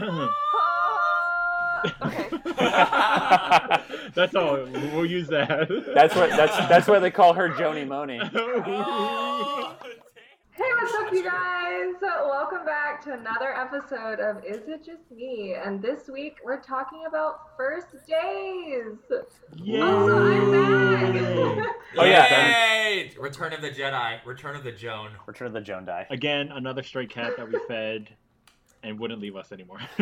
okay. That's all. We'll use that. That's what that's that's why they call her Joni Moni. Oh, Hey, what's up, you guys? Welcome back to another episode of Is It Just Me? And this week we're talking about first days. Yay! Also, I'm back. Oh, yeah. Yay! Return of the Jedi. Return of the Joan. Return of the Joan die. Again, another stray cat that we fed and wouldn't leave us anymore.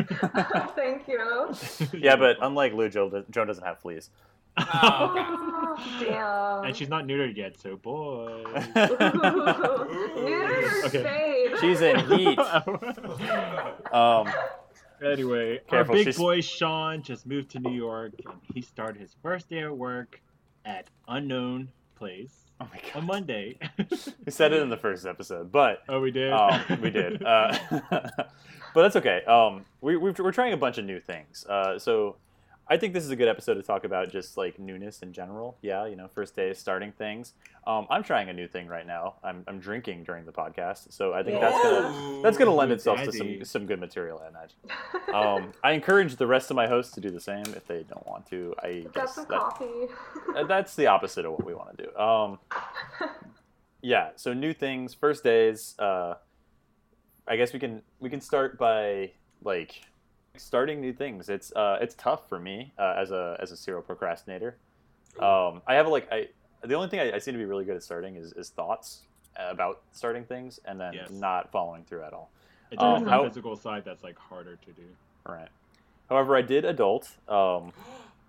Thank you. Yeah, but unlike Lou, Joan, Joan doesn't have fleas. Oh, okay. Damn. and she's not neutered yet, so boy. Neutered or Okay. spayed? She's in heat. Um, anyway, Careful, our big she's- boy Sean just moved to New York and he started his first day at work at unknown place oh my on. Monday. We said it in the first episode, but oh, we did. um, we did. Uh, but that's okay. Um, we, we've, we're trying a bunch of new things. Uh, so I think this is a good episode to talk about just like newness in general. Yeah, you know, first day starting things. Um, I'm trying a new thing right now. I'm, I'm drinking during the podcast, so I think that's gonna that's gonna lend Ooh, itself to some some good material, I imagine. Um, I encourage the rest of my hosts to do the same if they don't want to. I Got guess some that, coffee. uh, that's the opposite of what we want to do. Um, yeah. So new things, first days. Uh, I guess we can we can start by like starting new things. It's uh, it's tough for me uh, as a as a serial procrastinator. Um, I have like I the only thing I, I seem to be really good at starting is, is thoughts about starting things and then Yes. not following through at all. it's always um, the physical side that's like harder to do. Right. However, I did adult. Um,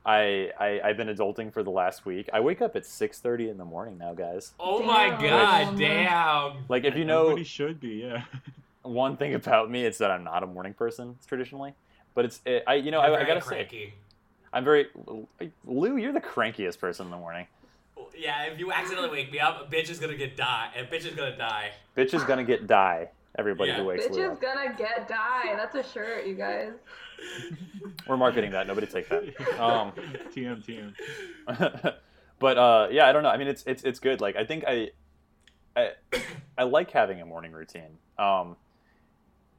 I, I I've been adulting for the last week. I wake up at six thirty in the morning now, guys. Oh my Damn. god, damn. Like if you know Everybody should be, yeah. one thing about me, it's that I'm not a morning person traditionally. But it's it, I you know You're I, I gotta say. I'm very Lou. You're the crankiest person in the morning. Yeah, if you accidentally wake me up, a bitch is gonna get die. A bitch is gonna die. Bitch is gonna get die. Everybody Yeah. who wakes up. Bitch Lou is up. gonna get die. That's a shirt, you guys. We're marketing that. Nobody take that. Um, TM, TM. but uh, yeah, I don't know. I mean, it's it's it's good. Like I think I, I, I like having a morning routine. Um,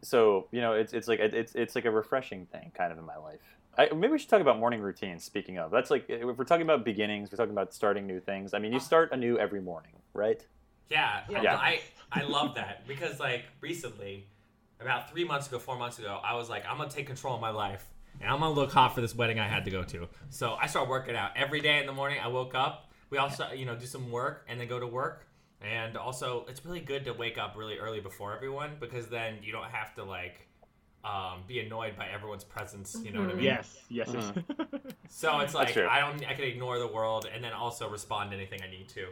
so you know, it's it's like it's it's like a refreshing thing, kind of in my life. I, maybe we should talk about morning routines. Speaking of, that's like if we're talking about beginnings, we're talking about starting new things. I mean, you ah. start anew every morning, right? Yeah, Yeah. I I love that because like recently, about three months ago, four months ago, I was like, I'm gonna take control of my life and I'm gonna look hot for this wedding I had to go to. So I started working out every day in the morning. I woke up. We also you know do some work and then go to work. And also, it's really good to wake up really early before everyone because then you don't have to like um, be annoyed by everyone's presence. You know what I mean? Yes, yes. yes. So it's like. I don't I can ignore the world and then also respond to anything I need to.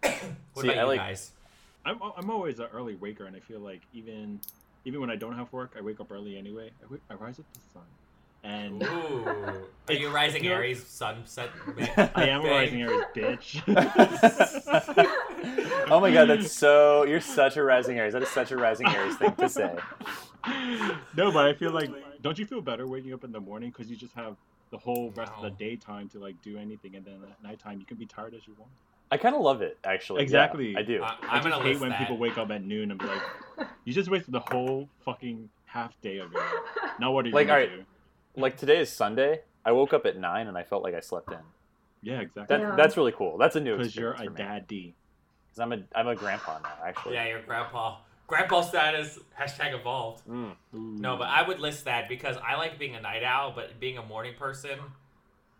what See, about I you like- guys? I'm, I'm always an early waker, and I feel like even even when I don't have work, I wake up early anyway. I, wake, I rise with the sun, and Ooh. Are you rising You're- Aries sunset? I am a rising Aries bitch. oh my god, that's so. You're such a rising Aries. That is such a rising Aries thing to say. no, but I feel like don't you feel better waking up in the morning because you just have the whole rest of No. the daytime to like do anything, and then at nighttime you can be tired as you want. I kind of love it, actually. Yeah, Exactly. I do. I- I I'm just gonna hate when that. people wake up at noon and be like, "You just wasted the whole fucking half day of it. Now what are you Like, gonna alright. do?" like today is Sunday. I woke up at nine and I felt like I slept in. Yeah, exactly. That, Yeah. That's really cool. That's a new Because you're experience a for me. Daddy. 'Cause I'm a I'm a grandpa now, actually. Yeah, your grandpa. Grandpa status. Hashtag evolved. Mm. No, but I would list that because I like being a night owl, but being a morning person,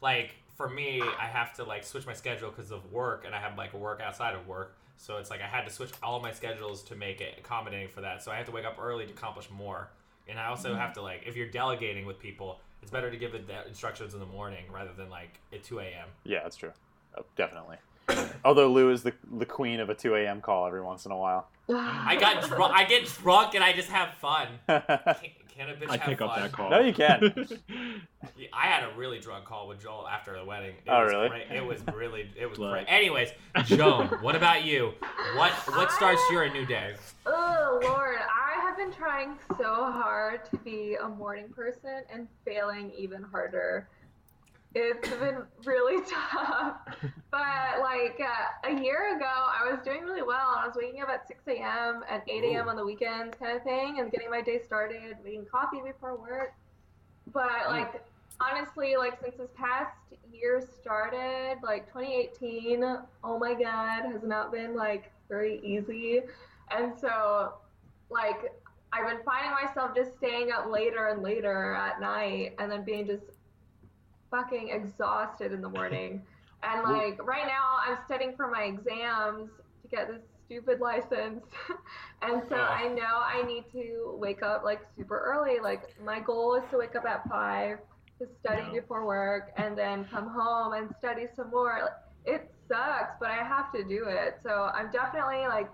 like for me, I have to like switch my schedule because of work, and I have like work outside of work. So it's like I had to switch all my schedules to make it accommodating for that. So I have to wake up early to accomplish more, and I also have to like if you're delegating with people, it's better to give the instructions in the morning rather than like at 2 a.m. Yeah, that's true. Oh, definitely. Although Lou is the the queen of a 2 a.m. call every once in a while. I got drunk. I get drunk and I just have fun. Can, can a bitch I have pick up that call. No, you can. Yeah, I had a really drunk call with Joel after the wedding. It Oh, was really? Great. It was really, it was Blood. great. Anyways, Joan, what about you? What what starts your new day? Oh Lord, I have been trying so hard to be a morning person and failing even harder. It's been really tough. But like uh, a year ago, I was doing really well. I was waking up at 6 a.m. and 8 a.m. On the weekends, kind of thing, and getting my day started, making coffee before work. But like honestly, like since this past year started, like 2018, oh my god, has not been like very easy. And so, like, I've been finding myself just staying up later and later at night and then being just fucking exhausted in the morning. And like right now I'm studying for my exams to get this stupid license. and so. I know I need to wake up like super early. Like my goal is to wake up at 5 to study Wow. before work and then come home and study some more. It sucks, but I have to do it. So I'm definitely like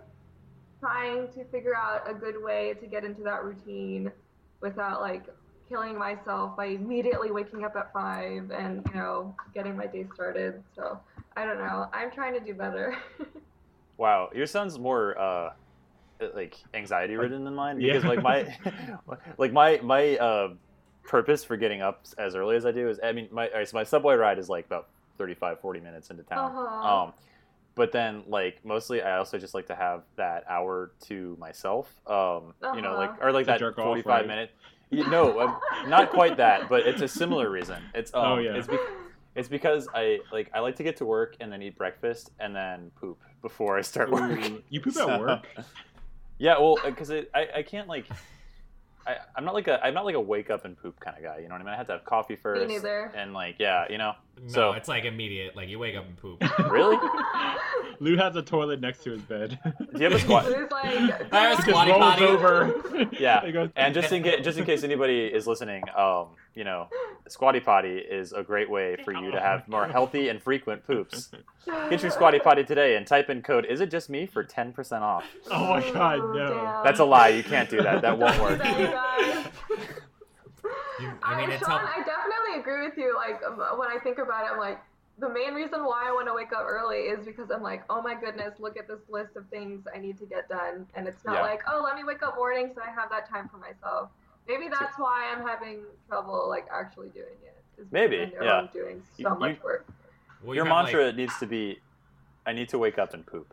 trying to figure out a good way to get into that routine without like killing myself by immediately waking up at five and you know getting my day started. So I don't know. I'm trying to do better. Wow, yours sounds more uh, like anxiety ridden than mine Yeah. because like my like my my uh, purpose for getting up as early as I do is I mean my all right, so my subway ride is like about 35 40 minutes into town. Uh-huh. Um but then like mostly I also just like to have that hour to myself. Um you know like or like To that jerk off, 45 right? minute you, no, not quite that, but it's a similar reason. It's um, Oh, yeah. it's, be- it's because I like I like to get to work and then eat breakfast and then poop before I start work. Ooh, you poop at work? Yeah, well, because I, I can't like, I, I'm not like a I'm not like a wake up and poop kind of guy. You know what I mean? I have to have coffee first, Me neither. and like yeah, you know. No, So- it's like immediate. Like you wake up and poop. Really? Lou has a toilet next to his bed. Do you have a squat? It was like I have a He just squatty potty. over. Yeah, And just in case, just in case anybody is listening, um, you know, Squatty Potty is a great way for you to have more healthy and frequent poops. Get your Squatty Potty today and type in code "Is it just me?" for ten percent off. Oh my god, Oh, no. damn. That's a lie. You can't do that. That won't work. that, you guys. I mean, I, Sean, help- I definitely agree with you. Like um, when I think about it, I'm like, the main reason why I want to wake up early is because I'm like, oh my goodness, look at this list of things I need to get done, and it's not Yeah. like, oh, let me wake up morning so I have that time for myself. Maybe that's why I'm having trouble like actually doing it. because Maybe, I know yeah. I'm doing so You- much you- work. well, Your mantra like- needs to be, "I need to wake up and poop,"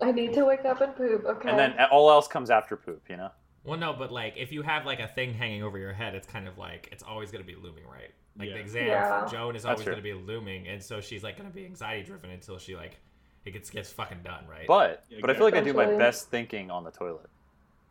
I need to wake up and poop. Okay. and then uh, all else comes after poop. You know. well, no, but like if you have like a thing hanging over your head, it's kind of like it's always gonna be looming, right? Like Yeah. the exam, Yeah. Joan is always gonna be looming, and so she's like gonna be anxiety driven until she like it gets gets fucking done, right? But Yeah, but I feel like I do my best thinking on the toilet.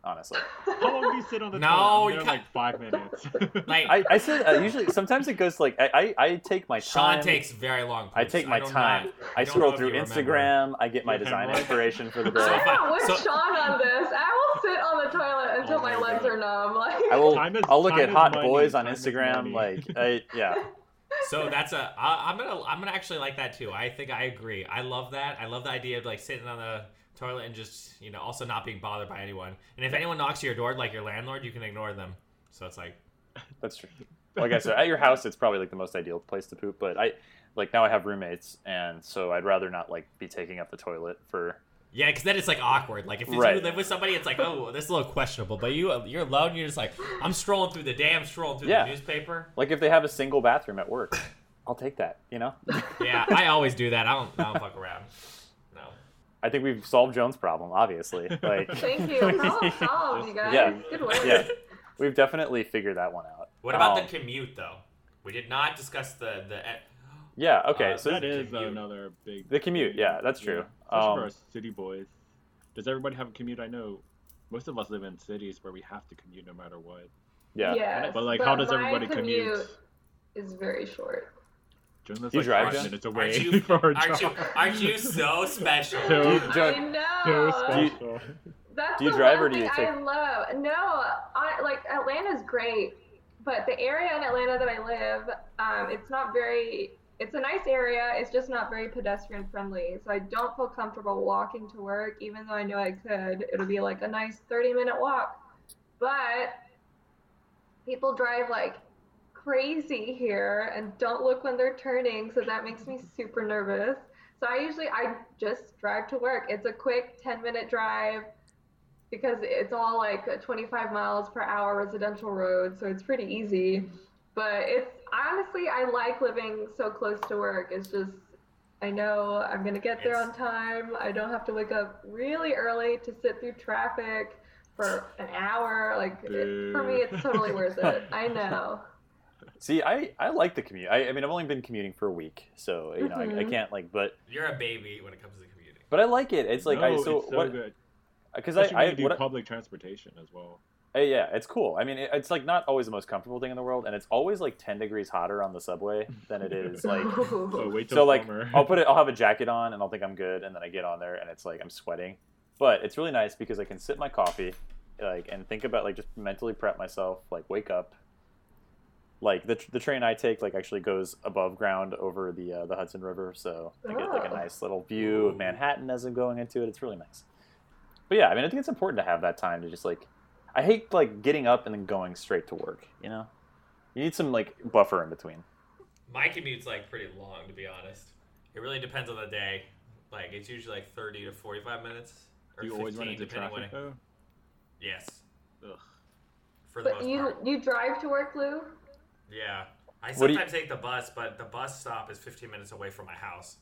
Honestly, How long do you sit on the No, toilet? you I'm there can't- like five minutes. like I I said uh, usually sometimes it goes like I I, I take my Sean time. Sean takes very long. I take my do not- time. I I scroll through you remember. Instagram. I get my design inspiration for the So day. if I- I'm with so- Sean on this. I will sit on the toilet until Oh my my legs are numb. Like I will. Time is- I'll look time at hot money, boys on time Instagram. Like, I, yeah, So that's a. I, I'm gonna. I'm gonna actually like that too. I think I agree. I love that. I love the idea of like sitting on the toilet and just you know also not being bothered by anyone. And if anyone knocks at your door, like your landlord, you can ignore them. So it's like that's true. Like I said, at your house, it's probably like the most ideal place to poop. But I, like now, I have roommates, and so I'd rather not like be taking up the toilet for. yeah, because then it's like awkward. Like if you Right. live with somebody, it's like oh this is a little questionable. But you you're alone. You're just like I'm strolling through the day. I'm strolling through Yeah. the newspaper. Like if they have a single bathroom at work, I'll take that. You know. Yeah, I always do that. I don't. I don't fuck around. No. I think we've solved Joan's problem. Obviously, like Thank you. Problem solved, you guys. Yeah. Good work. yeah, we've definitely figured that one out. What about Um, the commute though? We did not discuss the the. Yeah. Okay. Uh, so that is commute. another big. The commute, yeah, that's true. Especially Um, for us city boys. Does everybody have a commute? I know most of us live in cities where we have to commute no matter what. yeah. Yes, But, like, how does my everybody commute? Is very short. Joan lives You like drive, five Jen? minutes Aren't away you, for her aren't, you, aren't you so special? So- Do you, I know. So Do you- That's Do you the drive one or do you thing take- I love. No, I, like Atlanta's great, but the area in Atlanta that I live, um, it's not very. It's a nice area. It's just not very pedestrian friendly. So I don't feel comfortable walking to work, even though I know I could. It'll be like a nice 30 minute walk, but people drive like crazy here and don't look when they're turning, so that makes me super nervous. So I usually I just drive to work. It's a quick 10 minute drive because it's all like 25 miles per hour residential road, so it's pretty easy. But it's honestly, I like living so close to work. It's just, I know I'm gonna get there It's- on time. I don't have to wake up really early to sit through traffic for an hour. Like, it, for me, it's totally worth it. I know. See, I, I like the commute. I, I mean, I've only been commuting for a week, so you know, I, I Mhm. can't like, but You're a baby when it comes to commuting. but I like it. It's like I so, it's so what good. because I, I do what public transportation as well. Uh, yeah, it's cool. I mean, it, it's like not always the most comfortable thing in the world, and it's always like ten degrees hotter on the subway than it is like. So wait till so like, summer. I'll put it. I'll have a jacket on, and I'll think I'm good, and then I get on there, and it's like I'm sweating. But it's really nice because I can sip my coffee, like, and think about like just mentally prep myself, like wake up. Like the the train I take like actually goes above ground over the uh, the Hudson River, so I get like a Oh. nice little view of Manhattan as I'm going into it. It's really nice. But yeah, I mean, I think it's important to have that time to just like. I hate like getting up and then going straight to work. You know, you need some like buffer in between. My commute's like pretty long, to be honest. It really depends on the day. Like it's usually like 30 to 45 minutes. Or Do you always run 15, into traffic when it- Yes, Ugh. for the But most you part. you drive to work, Lou? Yeah. I What do you- sometimes take the bus, but the bus stop is 15 minutes away from my house.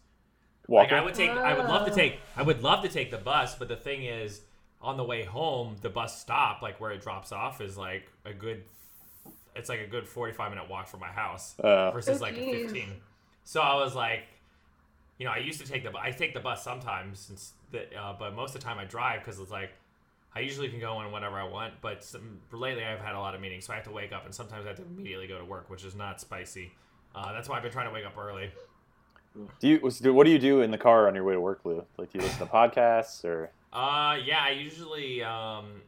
Walking. Like I would take, I would love to Ah. take, I would love to take the bus, but the thing is, on the way home, the bus stop, like where it drops off, is like a good, it's like a good 45 minute walk from my house Uh, versus Oh, like a geez. 15. So I was like, you know, I used to take the, bu- I take the bus sometimes, since the, uh, but most of the time I drive because it's like. I usually can go in whenever I want, but some, lately I've had a lot of meetings, so I have to wake up, and sometimes I have to immediately go to work, which is not spicy. Uh, that's why I've been trying to wake up early. Do you what do you do in the car on your way to work, Lou? Like, do you listen to podcasts or? Uh, yeah, I usually um,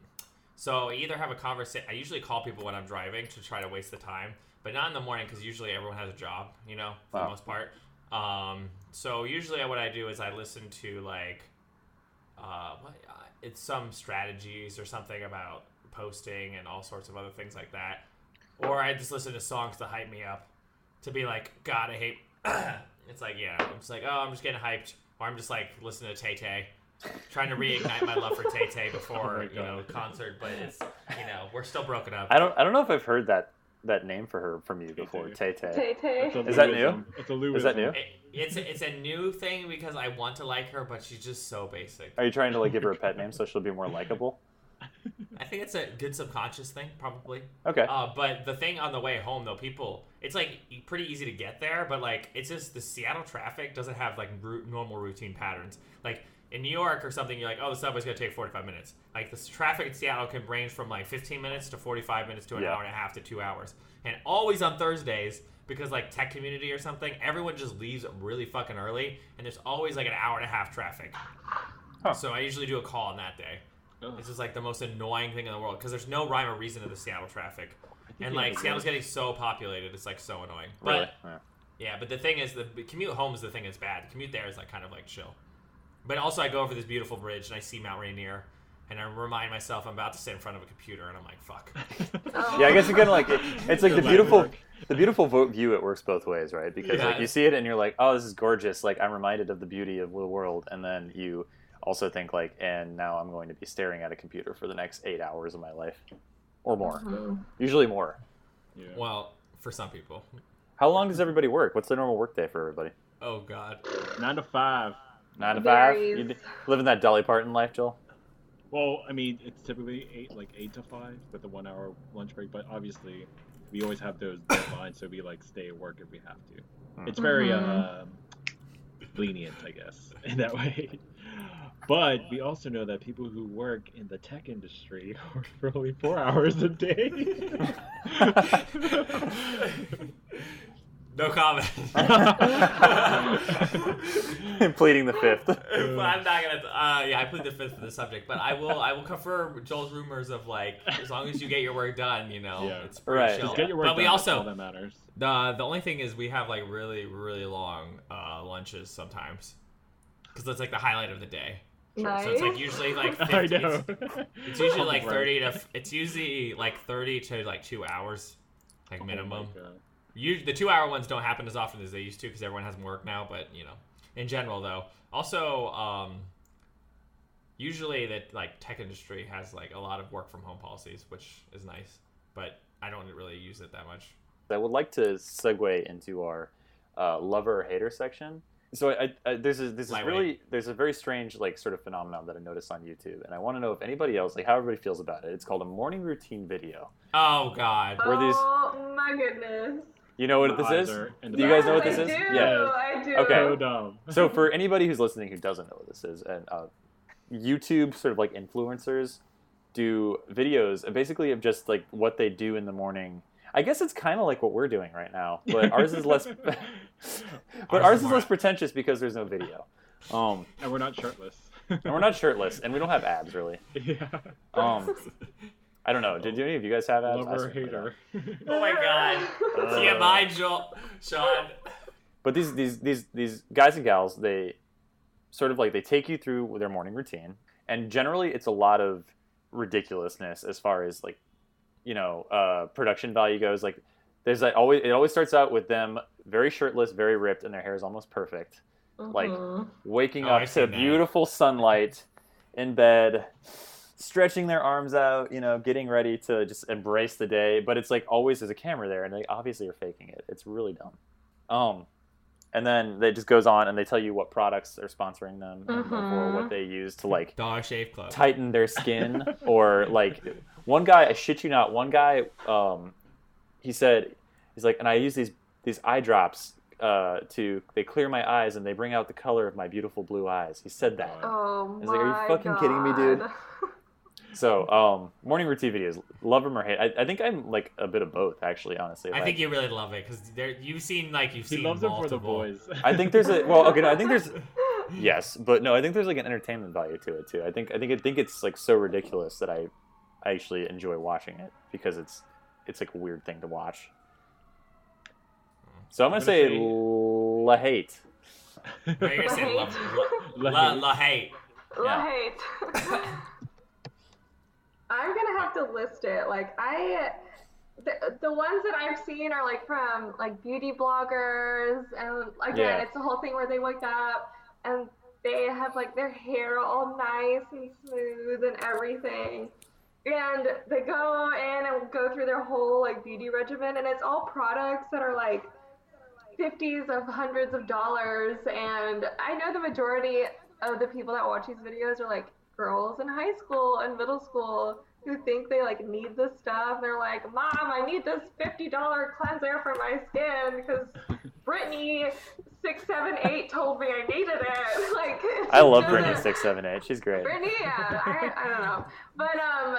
so I either have a conversation. I usually call people when I'm driving to try to waste the time, but not in the morning because usually everyone has a job, you know, for the most part. Um, so usually what I do is I listen to like, uh, what, it's some strategies or something about posting and all sorts of other things like that, or I just listen to songs to hype me up, to be like, God, I hate. it's like yeah, I'm just like, oh, I'm just getting hyped, or I'm just like listening to Tay Tay trying to reignite my love for Tay Tay oh before Oh you know concert, but it's you know we're still broken up. I don't I don't know if I've heard that that name for her from you before, Tay Tay. Tay Tay. Is that new? It's a Louism. Is that new? It, it's it's a new thing because I want to like her, but she's just so basic. Are you trying to like give her a pet name so she'll be more likable? I think it's a good subconscious thing, probably. Okay. Uh, but the thing on the way home, though, people, it's like pretty easy to get there, but like it's just the Seattle traffic doesn't have like ru- normal routine patterns. Like in New York or something, you're like, oh, the subway's gonna take 45 minutes. Like the traffic in Seattle can range from like 15 minutes to 45 minutes to an Yeah. hour and a half to two hours, and always on Thursdays because like tech community or something, everyone just leaves really fucking early, and there's always like an hour and a half traffic. Huh. So I usually do a call on that day. Ugh. It's just like the most annoying thing in the world because there's no rhyme or reason to the Seattle traffic, and like Seattle's getting so populated, it's like so annoying. But really? Yeah. yeah, but the thing is, the the commute home is the thing that's bad. The commute there is like kind of like chill. But also, I go over this beautiful bridge and I see Mount Rainier, and I remind myself I'm about to sit in front of a computer, and I'm like, fuck. Yeah, I guess you kind of like it, it's like the beautiful the beautiful view. It works both ways, right? Because like you see it and you're like, oh, this is gorgeous. Like I'm reminded of the beauty of the world, and then you also think like, and now I'm going to be staring at a computer for the next eight hours of my life, or more. Mhm. Usually more. Yeah. Well, for some people. How long does everybody work? What's the normal work day for everybody? Oh God. Nine to five. Nine to five. Varies. You living that Dolly Parton life, Joel. Well, I mean, it's typically eight, like eight to five, with the one-hour lunch break. But obviously, we always have those deadlines, so we like stay at work if we have to. Hmm. It's very um, lenient, I guess, in that way. But we also know that people who work in the tech industry work for only four hours a day. No comment. Pleading the fifth. But I'm not gonna. Uh, yeah, I plead the fifth for the subject, but I will. I will confirm Joel's rumors of like, as long as you get your work done, you know, Yeah. it's pretty Right. chill. Just get your work but we done, that's also all that matters. the the only thing is we have like really really long uh, lunches sometimes because that's like the highlight of the day. Nice. So it's like usually like 50, I know. It's, it's usually like thirty to. It's usually like thirty to like two hours, like Oh minimum. God. You, the two hour ones don't happen as often as they used to because everyone has work now. But you know, in general though, also um, usually that like tech industry has like a lot of work from home policies, which is nice. But I don't really use it that much. I would like to segue into our uh, lover or hater section. So I, I, there's a, there's this Lightweight. really there's a very strange like sort of phenomenon that I noticed on YouTube, and I want to know if anybody else like how everybody feels about it. It's called a morning routine video. Oh God. Were these- Oh my goodness. You know what this is? are Do you guys know what this I is? Do. Yeah. I do. Okay. So dumb. So for anybody who's listening who doesn't know what this is, and uh, YouTube sort of like influencers do videos uh, basically of just like what they do in the morning. I guess it's kind of like what we're doing right now, but ours is less. but Ours ours is is more- less pretentious because there's no video. Um, and we're not shirtless. and we're not shirtless, and we don't have abs really. yeah. Um, I don't know. Did any of you guys have abs? I Lover or hater. Oh my God. Uh, TMI, Joel. Sean. But these these these these guys and gals, they sort of like they take you through their morning routine, and generally it's a lot of ridiculousness as far as like you know uh, production value goes. Like there's like always it always starts out with them very shirtless, very ripped, and their hair is almost perfect. like- Mhm. Waking Oh, up to that. beautiful sunlight in bed. Stretching their arms out, you know, getting ready to just embrace the day, but it's like always there's a camera there, and they obviously are faking it. It's really dumb. Um, and then it just goes on, and they tell you what products are sponsoring them, and therefore Mhm. what they use to like Dollar Shave Club. tighten their skin, or like one guy, I shit you not, one guy, um, he said, he's like, and I use these these eye drops uh, to they clear my eyes and they bring out the color of my beautiful blue eyes. He said that. Oh I was my like, are you fucking kidding me, dude? God. So, um, morning routine videos, love them or hate. I, I think I'm like a bit of both, actually. Honestly, I Like, think you really love it because you've seen like you've He seen loves it for the boys. I think there's a well, okay. No, I think there's yes, but no, I think there's like an entertainment value to it too. I think I think I think it's like so ridiculous that I I actually enjoy watching it because it's it's like a weird thing to watch. So I'm gonna I'm say gonna say- la hate. No, you're gonna say Hate. la, La la, hate. la hate. Yeah. Right. I'm gonna have to list it. Like I, the, the ones that I've seen are like from like beauty bloggers, and again, Yeah. it's the whole thing where they wake up and they have like their hair all nice and smooth and everything. And they go in and go through their whole like beauty regimen, and it's all products that are like fifties of hundreds of dollars. And I know the majority of the people that watch these videos are like girls in high school and middle school who think they like need this stuff. They're like, "Mom, I need this fifty dollar cleanser for my skin because Brittany six seven eight told me I needed it." Like, I love Brittany six seven eight. She's great. Brittany, yeah, I, I don't know, but um,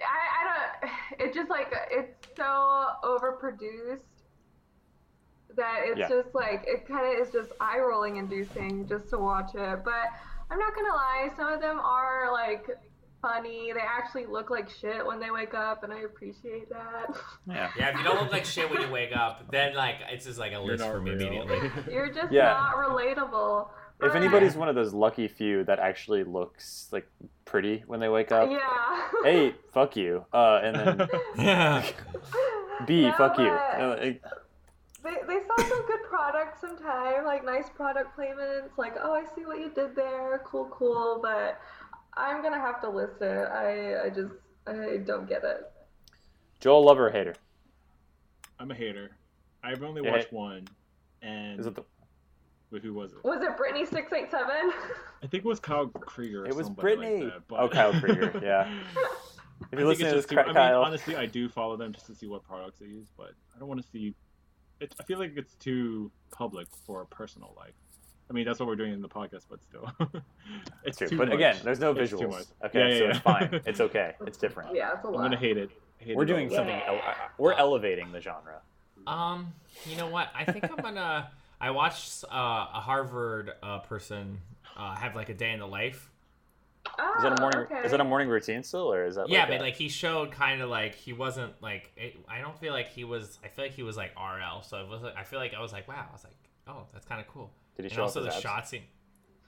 I, I don't. It just like it's so overproduced that it's Yeah. just like it kind of is just eye rolling inducing just to watch it. But I'm not gonna lie, some of them are like funny. They actually look like shit when they wake up, and I appreciate that. Yeah. Yeah, if you don't look like shit when you wake up, then like it's just like a You're list for me real. immediately. You're just Yeah. not relatable. If anybody's one of those lucky few that actually looks like pretty when they wake up, yeah. A, fuck you, uh, and then yeah. B, No, fuck you. but- Uh, it- They, they sell some good products sometimes, like nice product placements. Like, oh, I see what you did there. Cool, cool. But I'm gonna have to list it. I, I just, I don't get it. Joel, lover or hater? I'm a hater. I've only Yeah. watched one, and Is it the? but who was it? Was it Brittany six eight seven? I think it was Kyle Krieger. Or It was somebody Brittany. Like that, but... Oh, Kyle Krieger, yeah. If I you're listening to this, just too, I mean, Kyle, honestly, I do follow them just to see what products they use, but I don't want to see. It, I feel like it's too public for a personal life. I mean, that's what we're doing in the podcast, but still, it's true. too But much. again, there's no It's too visuals. much. Okay, Yeah, yeah, so yeah. it's fine. It's okay. It's different. yeah, it's a I'm gonna hate it. Hate We're it doing something. Yeah. uh, We're elevating the genre. Um, you know what? I think I'm gonna. I watched uh, a Harvard uh, person uh, have like a day in the life. Oh, Is that a ah, morning? okay. Is that a morning routine still, or is that? yeah, like but a- like he showed kind of like he wasn't like it, I don't feel like he was. I feel like he was like RL. So it was. Like, I feel like I was like, wow. I was like, oh, that's kind of cool. Did he and show also the his abs? shot scene.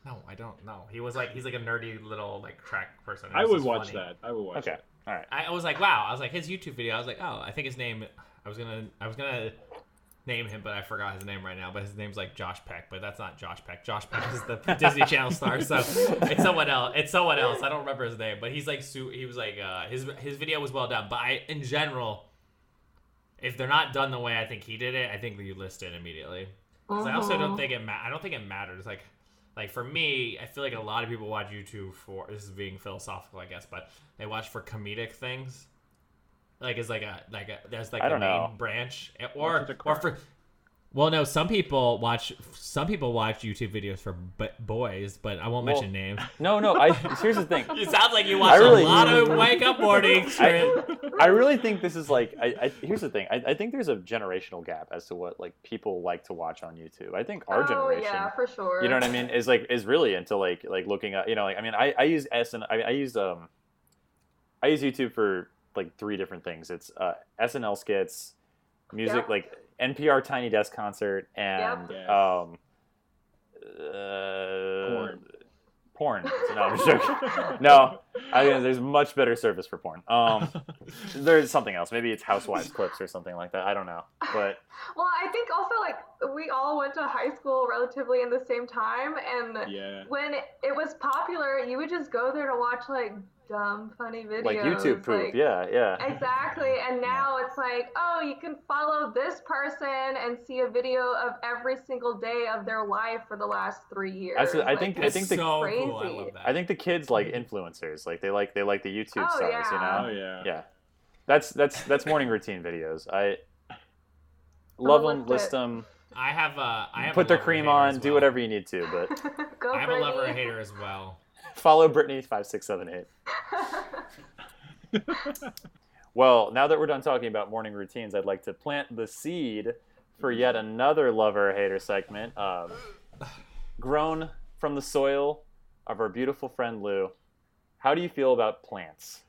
No, I don't know. He was like he's like a nerdy little like track person. I would watch funny. that. I would watch Okay, that. all right. I was like, wow. I was like his YouTube video. I was like, oh, I think his name. I was gonna. I was gonna name him, but I forgot his name right now. But his name's like Josh Peck, but that's not Josh Peck. Josh Peck is the Disney Channel star, so it's someone else. It's someone else. I don't remember his name, but he's like he was like uh, his his video was well done. But I in general, if they're not done the way I think he did it, I think you list it immediately. 'Cause I also don't Mhm. think it. Ma- I don't think it matters. Like, like for me, I feel like a lot of people watch YouTube for this is being philosophical, I guess, but they watch for comedic things. Like it's like a like a there's like I a don't main know. branch or or for. Well, no. Some people watch. Some people watch YouTube videos for b- boys, but I won't Well, mention names. No, no. I here's the thing. It sounds like you watch really- a lot of wake up mornings. I, I really think this is like I, I here's the thing. I, I think there's a generational gap as to what like people like to watch on YouTube. I think our oh generation yeah, for sure. you know what I mean is like is really into like like looking at you know like I mean I I use S and I, I use um I use YouTube for like three different things. It's uh, SNL skits, music Yep. like NPR Tiny Desk concert, and Yes. um uh, Porn. Porn. No, I'm joking. No, I mean, there's much better service for porn. Um, there's something else. Maybe it's Housewives clips or something like that. I don't know. But Well, I think also like we all went to high school relatively in the same time, and yeah. when it, it was popular, you would just go there to watch like dumb, funny videos. like YouTube poop. like- yeah, yeah. Exactly, and now it's like, oh, you can follow this person and see a video of every single day of their life for the last three years. That's- I Like, think- I think the- so cool. I Crazy. love that. I think the kids like influencers. Like they like they like the YouTube Oh, stars. You know. Oh yeah. Yeah. That's that's that's morning routine videos. I love them, list list it. them, I have a. I have put a their cream on, as do whatever you need to. But Go I have a lover Brittany. hater as well. follow Brittany five six seven eight. Well, now that we're done talking about morning routines, I'd like to plant the seed for yet another lover hater segment. Um, grown from the soil of our beautiful friend Lou. How do you feel about plants?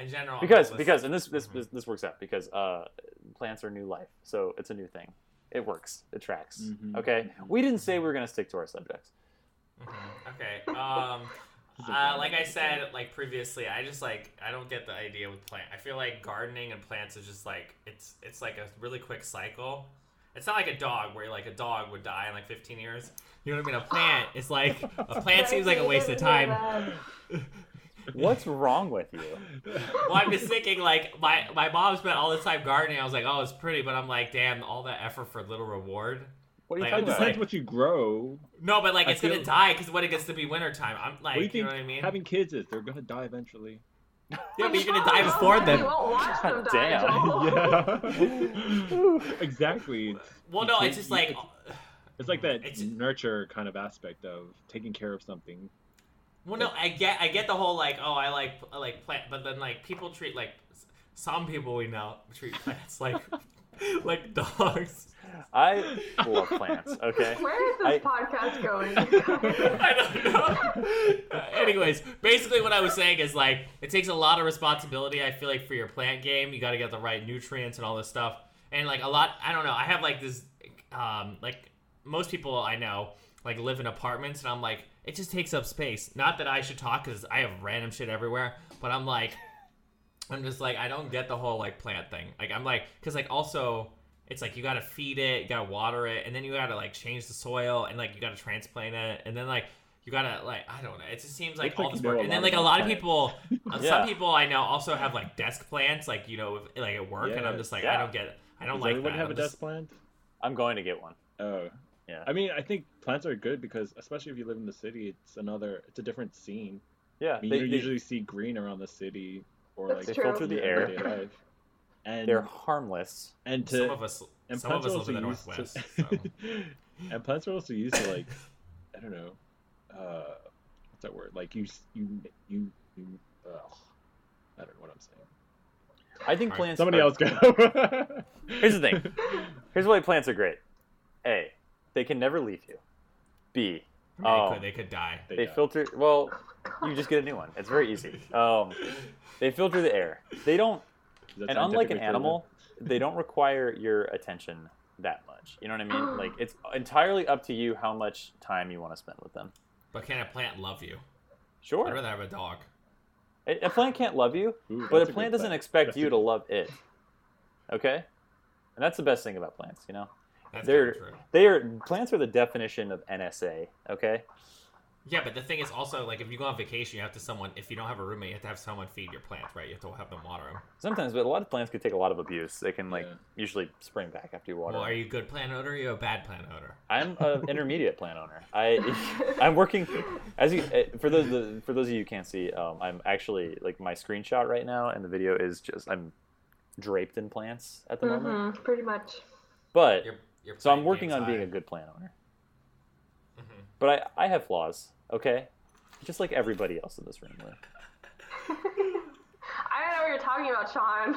In general, Because because and this this Mhm. this, this works out because uh, plants are new life, so it's a new thing. It works. It tracks. Mhm. Okay. We didn't say we were gonna stick to our subjects. Mhm. Okay. Um. This is a Uh, like I said, like previously, I just like I don't get the idea with plant. I feel like gardening and plants is just like it's it's like a really quick cycle. It's not like a dog where like a dog would die in like 15 years. You know what I mean? A plant is like a plant seems like a waste of time. What's wrong with you? Well, I'm just thinking like my my mom spent all this time gardening. I was like, oh, it's pretty, but I'm like, damn, all that effort for little reward. What are you Like, talking about? Depends what you grow. No, but like I it's gonna die because when it gets to be wintertime, I'm like, you you, know what I mean? having kids is? They're gonna die eventually. Yeah, but you're gonna die before You them. won't watch them God die, damn. Joel. yeah. exactly. Well, You no, it's just like. it's- It's like that It's- nurture kind of aspect of taking care of something. Well, no, I get, I get the whole like, oh, I like, I like plant, but then like people treat like, some people we know treat plants like, like dogs. I love plants. Okay. Where is this I- podcast going? I don't know. Uh, anyways, basically what I was saying is like, it takes a lot of responsibility. I feel like for your plant game, you got to get the right nutrients and all this stuff, and like a lot. I don't know. I have like this, um, like most people I know like live in apartments, and I'm like, it just takes up space. Not that I should talk because I have random shit everywhere, but I'm like, I'm just like, I don't get the whole like plant thing. Like I'm like, because like also. It's like you gotta feed it, you gotta water it, and then you gotta like change the soil, and like you gotta transplant it, and then like you gotta like I don't know. It just seems like Looks all like this work, and then like a lot of people, uh, Yeah. some people I know also have like desk plants, like you know, if- like at work, and I'm just like Yeah. I don't get it. I don't Does like everyone that. have I'm a just- desk plant? I'm going to get one. Oh. Yeah. I mean, I think plants are good because, especially if you live in the city, it's another, it's a different scene. Yeah. I mean, They, you they, usually see green around the city, or like they filter the your air. Everyday life. And They're harmless. and some to of us, and some of plants us live in the northwest. to, So. and plants are also used to like, I don't know, uh, what's that word? Like you, you, you, you. Ugh, I don't know what I'm saying. I think Alright, plants. Somebody are- else go. Here's the thing. Here's why plants are great. A. They can never leave you. B. They, Oh. could, they could die. They die. filter. Well, you just get a new one. It's very easy. Um, they filter the air. They don't. Is that And unlike an animal, they don't require your attention that much. You know what I mean? Like it's entirely up to you how much time you want to spend with them. But can a plant love you? Sure. I'd rather have a dog. A a plant can't love you, Ooh, but a good plant doesn't fact. expect That's you a- to love it. Okay? And that's the best thing about plants, you know? That's They're true. they are plants are the definition of NSA, okay? Yeah, but the thing is also like if you go on vacation, you have to someone. If you don't have a roommate, you have to have someone feed your plants, right? You have to have them water them. Sometimes, but a lot of plants could take a lot of abuse. They can like Yeah. usually spring back after you water. Well, are you a good plant owner? Or are you a bad plant owner? I'm an intermediate plant owner. I I'm working as you eh, for those for those of you who can't see. Um, I'm actually like my screenshot right now, and the video is just I'm draped in plants at the moment. hmm pretty much. But Your, your so I'm working game's on being high. a good plant owner. Mhm. But I I have flaws. Okay, just like everybody else in this room. Lou. I don't know what you're talking about, Sean.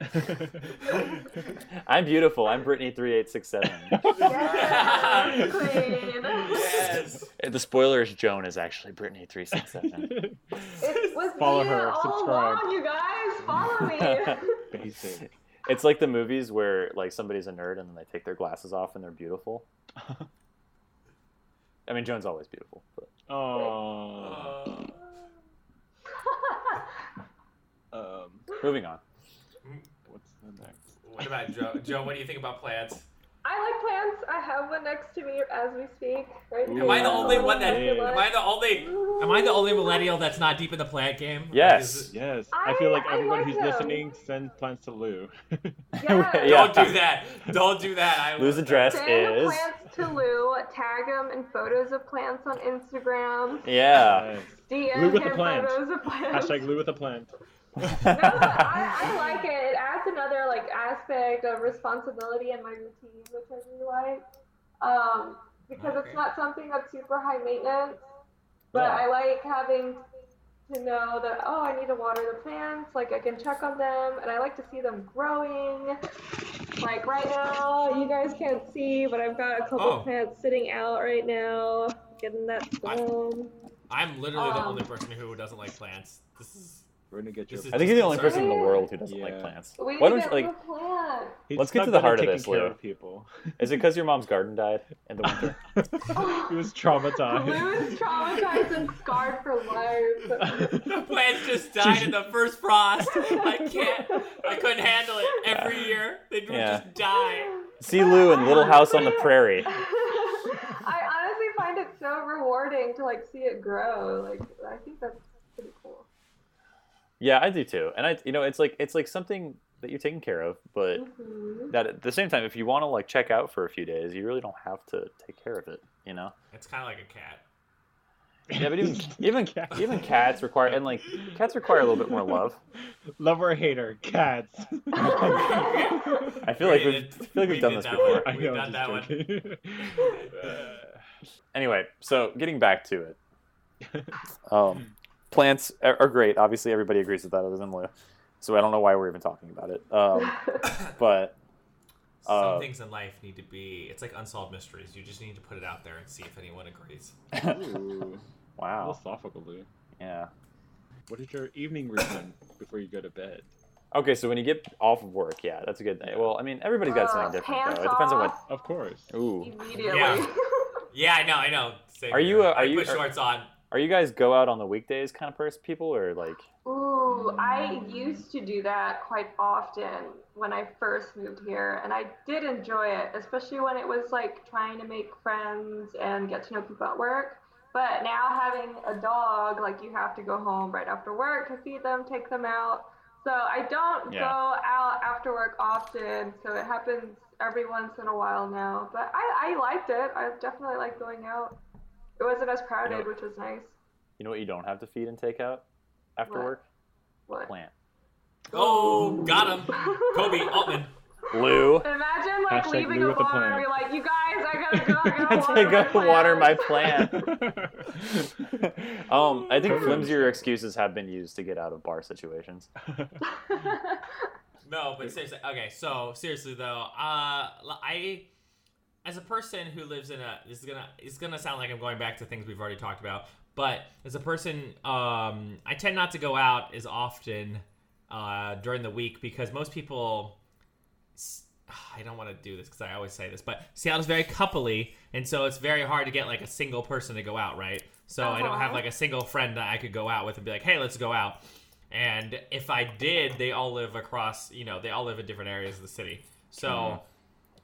I'm beautiful. I'm Brittany three eight six seven. Yes, queen. Yes. The spoiler is Joan is actually Brittany three six seven. Follow her, all subscribe. along, you guys. Follow me. Basic. It's like the movies where like somebody's a nerd and then they take their glasses off and they're beautiful. I mean, Joan's always beautiful. But Oh. Uh, Um. moving on. What's the next? what about Joe? Joe, what do you think about plants? I like plants. I have one next to me as we speak. Right Am Am I the only one that? Am I the only? Am I the only millennial that's not deep in the plant game? Yes. is Yes, I, feel like I everyone like who's them. listening send plants to Lou. Yeah. Yeah. Don't do that. Don't do that. I Lou's address Send the is plants to Lou. Tag him in photos of plants on Instagram. yeah. DM Lou with a him plant. photos of plants. Hashtag Lou with a plant. No, I, I like it. It adds another like aspect of responsibility in my routine, which I really like. Um, because Okay. it's not something that's super high maintenance, but Yeah. I like having to know that oh, I need to water the plants. Like I can check on them, and I like to see them growing. Like right now, you guys can't see, but I've got a couple Oh. plants sitting out right now, getting that I- sun. I'm literally the Um, only person who doesn't like plants. This is. We're gonna get you. This I think you're the only person in the world who doesn't like plants. We Why don't you like? a plant. He's Let's get not to the good heart of taking this, care Lou. people. Is it because your mom's garden died in the winter? he was traumatized. Lou is traumatized and scarred for life. The plants just died in the first frost. I can't. I couldn't handle it. Every year they would Yeah. just die. See Lou in Little House on the Prairie. I honestly find it so rewarding to like see it grow. Like I think that's pretty cool. Yeah, I do too. And I, you know, it's like it's like something that you're taking care of, but Mhm. that at the same time, if you want to like check out for a few days, you really don't have to take care of it. You know? It's kind of like a cat. Yeah, but even even even cats require and like cats require a little bit more love. Love or hater, cats. I feel like We we've, I feel like we we've done this before. one. I We've know, done I'm that one. Anyway, so getting back to it, um, plants are, are great. Obviously, everybody agrees with that, other than Lou. So I don't know why we're even talking about it. Um, but Some Uh, things in life need to be. It's like unsolved mysteries. You just need to put it out there and see if anyone agrees. Ooh, wow, philosophical, Lou. yeah. What is your evening routine before you go to bed? Okay, so when you get off of work, yeah, that's a good thing. Well, I mean, everybody's got Uh, something different pants though. It depends on what. Of course. Ooh, Immediately. Yeah. Yeah, I know, I know. Same Are you, here. uh, are I you- put are- shorts on. Are you guys go out on the weekdays kind of person people or like? Ooh, I used to do that quite often when I first moved here, and I did enjoy it, especially when it was like trying to make friends and get to know people at work. But now having a dog, like you have to go home right after work to feed them, take them out. So I don't Yeah. go out after work often, so it happens every once in a while now. But I, I liked it. I definitely like going out. It wasn't as crowded, know- which was nice. You know what you don't have to feed and take out after What? work? What? Plant. Oh, got him. Kobe Altman. Lou. Imagine like Hashtag leaving Lou a with bar plan. and be like, you guys, I gotta go, I to gotta water, go my water my plant. um, I think flimsier excuses have been used to get out of bar situations. No, but seriously, okay. So seriously though, uh, I, as a person who lives in a, this is gonna, it's gonna sound like I'm going back to things we've already talked about. But as a person, um, I tend not to go out as often uh, during the week because most people. I don't want to do this because I always say this, but Seattle's very coupley, and so it's very hard to get like a single person to go out, right? So I don't have Uh-huh. like a single friend that I could go out with and be like, "Hey, let's go out." And if I did, they all live across, you know, they all live in different areas of the city. So Mhm.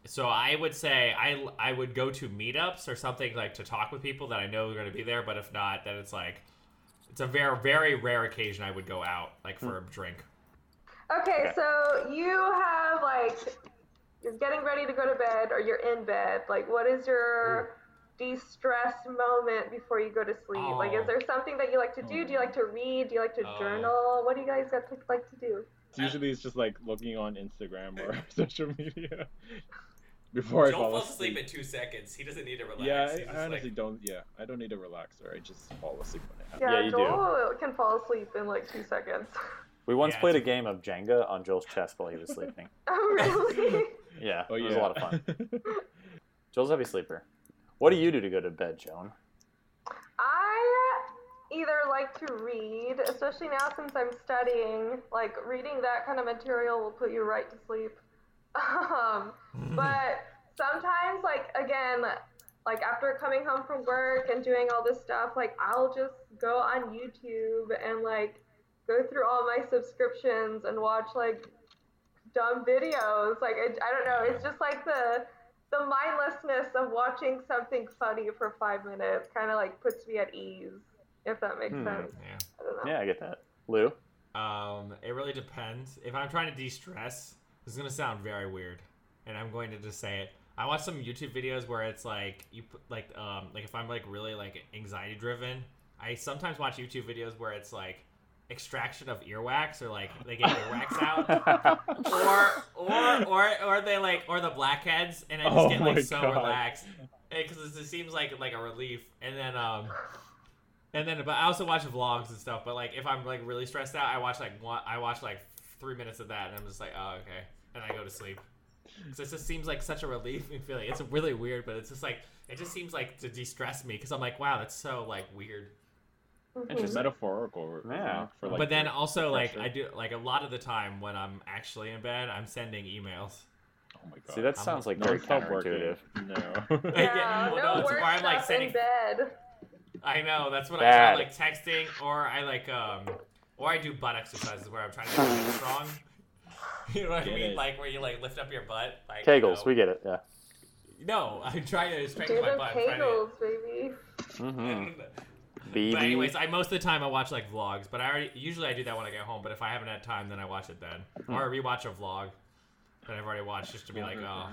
So I would say I I would go to meetups or something like to talk with people that I know are going to be there. But if not, then it's like it's a very very rare occasion I would go out like for a drink. Okay, Okay. so you have like you're getting ready to go to bed or you're in bed. Like, what is your de-stress moment before you go to sleep? Like, is Oh. there something that you like to do? Do you like to read? Do you like to Oh. journal? What do you guys got to, like to do? Usually it's just like looking on Instagram or social media before I fall falls asleep asleep. in two seconds. He doesn't need to relax. Yeah, I, I honestly like, don't. Yeah, I don't need a relaxer. I just fall asleep when it happens. Yeah, Yeah, you do. Joel can fall asleep in like two seconds. We once Yeah, played a game of Jenga on Joel's chest while he was sleeping. oh, really? Yeah, Oh it was a lot of fun. Joel's a heavy sleeper. What do you do to go to bed, Joan? I either like to read, especially now since I'm studying. Like reading that kind of material will put you right to sleep. Um, but sometimes, like again, like after coming home from work and doing all this stuff, like I'll just go on YouTube and like go through all my subscriptions and watch like dumb videos. Like I, I don't know, it's just like the the mindlessness of watching something funny for five minutes kind of like puts me at ease, if that makes Hmm. sense. yeah. I don't know. Yeah, I get that. Lou? Um, it really depends. If I'm trying to de-stress, this is gonna sound very weird, and I'm going to just say it. I watch some YouTube videos where it's like you put like um like if I'm like really like anxiety driven, I sometimes watch YouTube videos where it's like extraction of earwax or like they get earwax out. or or or or they like or the blackheads and I just Oh get like so God. relaxed because it seems like like a relief and then um and then but I also watch vlogs and stuff but like if I'm like really stressed out I watch like one I watch like three minutes of that and I'm just like oh okay and I go to sleep so it just seems like such a relieving feeling it's really weird but it's just like it just seems like to de-stress me because I'm like wow that's so like weird Mhm. It's metaphorical. Yeah. For like. but then also like. I do like a lot of the time when I'm actually in bed I'm sending emails Oh my god. See, that I'm- sounds like no, very stop counterintuitive. No. Yeah, Yeah, well, no no, where I'm, like, stuff sending- in bed. I know that's what Bad. I, I like texting, or I like um, or I do butt exercises where I'm trying to get it strong. You know what Get I mean? it. Like where you like lift up your butt. Like, Kegels, you we get it, yeah. No, I'm trying to Do strengthen my butt. I'm trying to- kegels, baby. Mm-hmm. But anyways, I most of the time I watch like vlogs, but I already usually I do that when I get home. But if I haven't had time, then I watch it then, Hmm. or I rewatch a vlog that I've already watched just to be like, oh.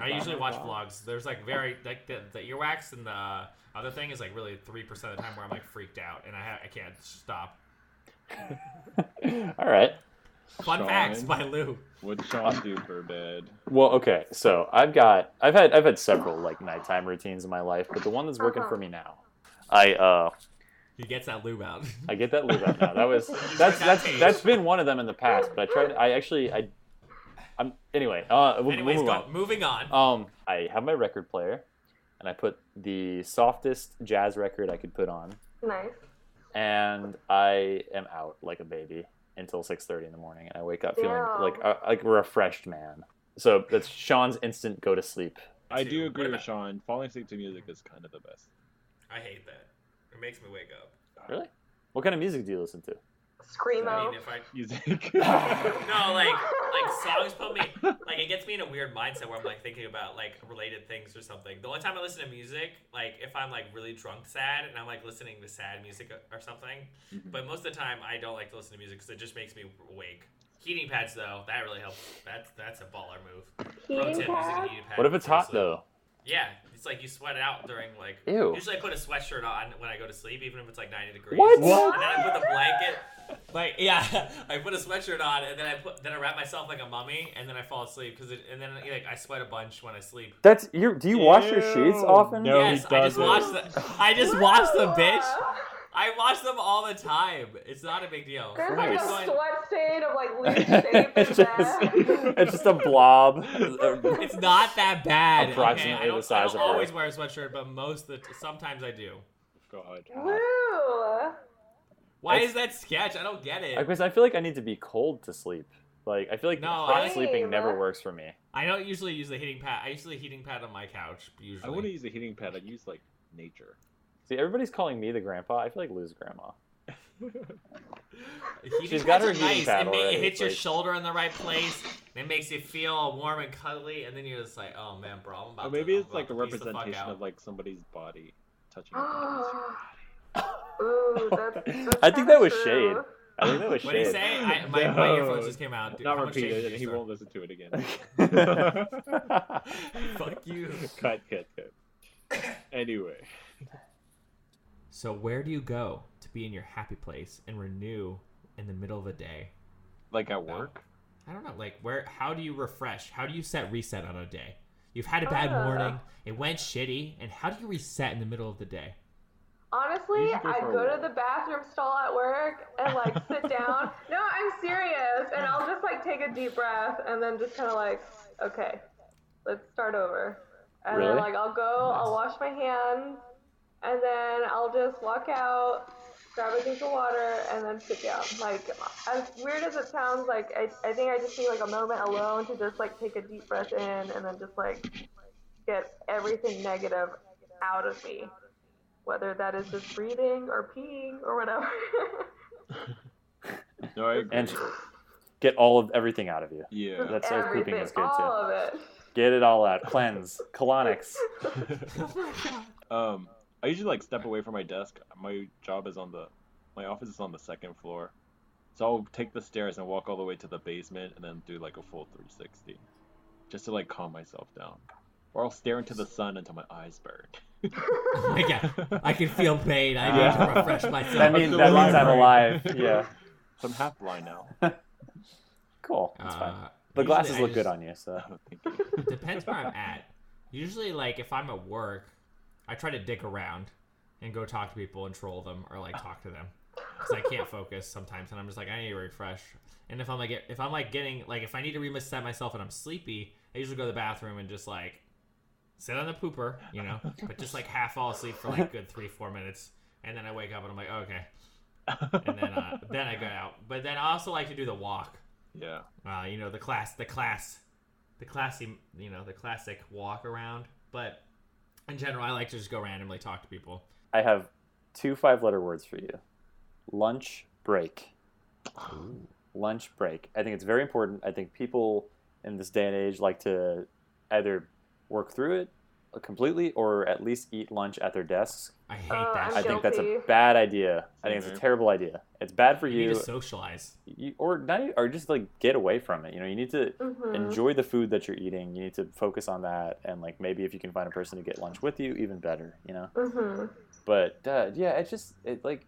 I usually watch vlogs. There's like very like the, the earwax and the other thing is like really three percent of the time where I'm like freaked out and I ha- I can't stop. All right. Fun Sean. facts by Lou. What'd Sean do for bed? Well, okay. So I've got I've had I've had several like nighttime routines in my life, but the one that's working Uh-huh. for me now. I uh He gets that lube out. I get that lube out now. That was that's that's that's been one of them in the past, but I tried I actually I I'm anyway, uh we'll, Anyways, we'll move go, on. moving on. Um I have my record player and I put the softest jazz record I could put on Nice. And I am out like a baby until 6:30 in the morning, and I wake up feeling Yeah. like a, like a refreshed man. So that's Sean's instant go to sleep. I too. do agree with Sean. Falling asleep to music is kind of the best. I hate that. It makes me wake up. Really? What kind of music do you listen to? Screamo. I mean, if I Music. no, like like songs put me like it gets me in a weird mindset where I'm like thinking about like related things or something. The only time I listen to music, like if I'm like really drunk sad and I'm like listening to sad music or something. Mhm. But most of the time I don't like to listen to music because it just makes me awake. Heating pads though, that really helps. That's that's a baller move. Pro Heating tip: using a pad? What if it's hot sleep. though? Yeah, it's like you sweat it out during like. Ew. Usually I put a sweatshirt on when I go to sleep, even if it's like 90 degrees. What? And then I put the blanket. Like yeah, I put a sweatshirt on and then I put then I wrap myself like a mummy and then I fall asleep because and then like I sweat a bunch when I sleep. That's you. Do you wash your sheets often? No. he yes, I just doesn't. watch the I just watch the bitch. Wow. I watch them all the time. It's not a big deal. There's like a sweat stain of like loose shape it's in just there. it's just a blob. It's not that bad. Approximately okay? I don't, the size I don't of always Earth. wear a sweatshirt, but most of the sometimes I do. God. Woo! Why It's- is that sketch? I don't get it. Because I feel like I need to be cold to sleep. Like I feel like No, hot I- sleeping never works for me. I don't usually use the heating pad. I usually heating pad on my couch. Usually. I wouldn't use a heating pad. I'd use like nature. See, everybody's calling me the grandpa. I feel like Lou's grandma. She's got her heating nice. pad it, ma- already, it hits your like- shoulder in the right place. it makes you feel all warm and cuddly, and then you're just like, oh man, bro, I'm about Or maybe to, it's like a about to piece the fuck representation of like somebody's body touching. your Ooh, that's, that's I think that was true. shade. I think that was shade. What did he say? I, my, my earphones just came out. Dude, Not how much shade repeat did it, you and he throw? won't listen to it again. Fuck you. cut, cut, cut. Anyway, So where do you go to be in your happy place and renew in the middle of a day? like at work. I don't know. Like where? How do you refresh? How do you set reset on a day? You've had a bad Ah. morning. It went shitty, and how do you reset in the middle of the day? Honestly, You should go I go to the bathroom stall at work and like sit down. No, I'm serious. And I'll just like take a deep breath and then just kind of like, okay, let's start over. And Really? then like I'll go, I'll wash my hands, and then I'll just walk out, grab a drink of water, and then sit down. Like as weird as it sounds, like I, I think I just need like a moment alone to just like take a deep breath in and then just like get everything negative out of me whether that is just breathing or peeing or whatever. No, I agree. and get all of everything out of you. yeah. That's so pooping Everything, is good all too. of it. Get it all out. Cleanse. Colonics. um, I usually like step away from my desk. My job is on the, my office is on the second floor, so I'll take the stairs and walk all the way to the basement and then do like a full 360, just to like calm myself down. Or I'll stare into the sun until my eyes burn. Oh my god, I can feel pain. I need Yeah. to refresh myself. That means that means I'm alive. alive. Yeah. So I'm half blind now. Cool. That's fine. Uh, The glasses I look good on you, so Thank you. Depends where I'm at. Usually, like if I'm at work, I try to dick around and go talk to people and troll them or like talk to them because I can't focus sometimes, and I'm just like I need to refresh. And if I'm like if I'm like getting like if I need to reset myself and I'm sleepy, I usually go to the bathroom and just like sit on the pooper, you know, but just like half fall asleep for like good three four minutes, and then I wake up and I'm like okay, and then uh, then I go out. But then I also like to do the walk. Yeah. Uh, you know the class, the class, the classy, you know the classic walk around. But in general, I like to just go randomly talk to people. I have two five letter words for you. Lunch break. Lunch break. I think it's very important. I think people in this day and age like to either work through it completely or at least eat lunch at their desks. I hate Uh, that. I'm I shit. think that's a bad idea. I think it's a terrible idea. It's bad for you you, need to socialize. you or not, or just like get away from it. You know, you need to Mhm. enjoy the food that you're eating. You need to focus on that, and like maybe if you can find a person to get lunch with you, even better. You know. Mhm. But uh, yeah, it's just it like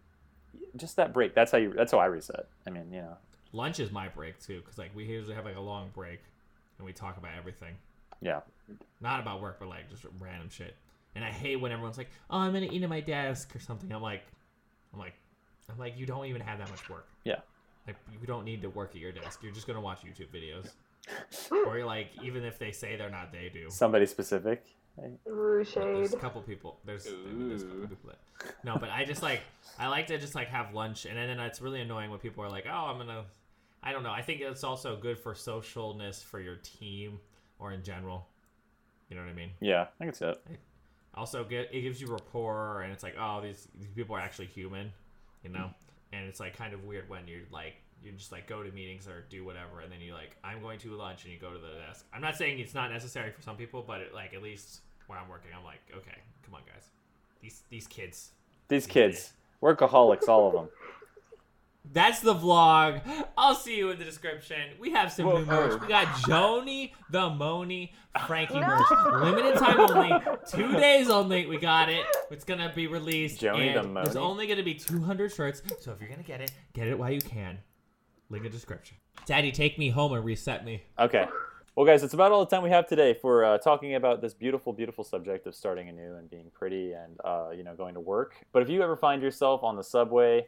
just that break. That's how you. That's how I reset. I mean, you know. Lunch is my break too, because like we usually have like a long break, and we talk about everything. Yeah. Not about work, but like just random shit. And I hate when everyone's like, "Oh, I'm gonna eat at my desk" or something. I'm like, I'm like, I'm like, you don't even have that much work. Yeah. Like you don't need to work at your desk. You're just gonna watch YouTube videos. or like, even if they say they're not, they do. Somebody specific. Ooh, There's a couple people. There's, there's a couple Ooh. people that. No, but I just like I like to just like have lunch, and then it's really annoying when people are like, "Oh, I'm gonna." I don't know. I think it's also good for socialness for your team or in general. You know what I mean? Yeah, I can see it. Also, get it gives you rapport, and it's like, oh, these these people are actually human, you know. And it's like kind of weird when you're like you just like go to meetings or do whatever, and then you like I'm going to lunch, and you go to the desk. I'm not saying it's not necessary for some people, but it, like at least where I'm working, I'm like, okay, come on, guys, these these kids. These kids, workaholics, all of them. That's the vlog. I'll see you in the description. We have some new Whoa. merch. We got Joni the Moni Frankie No. merch. Limited time only. Two days only. We got it. It's gonna be released. Joni the and There's only gonna be 200 shirts. So if you're gonna get it, get it while you can. Link in description. Daddy, take me home and reset me. Okay. Well, guys, it's about all the time we have today for uh, talking about this beautiful, beautiful subject of starting anew and being pretty and uh, you know going to work. But if you ever find yourself on the subway,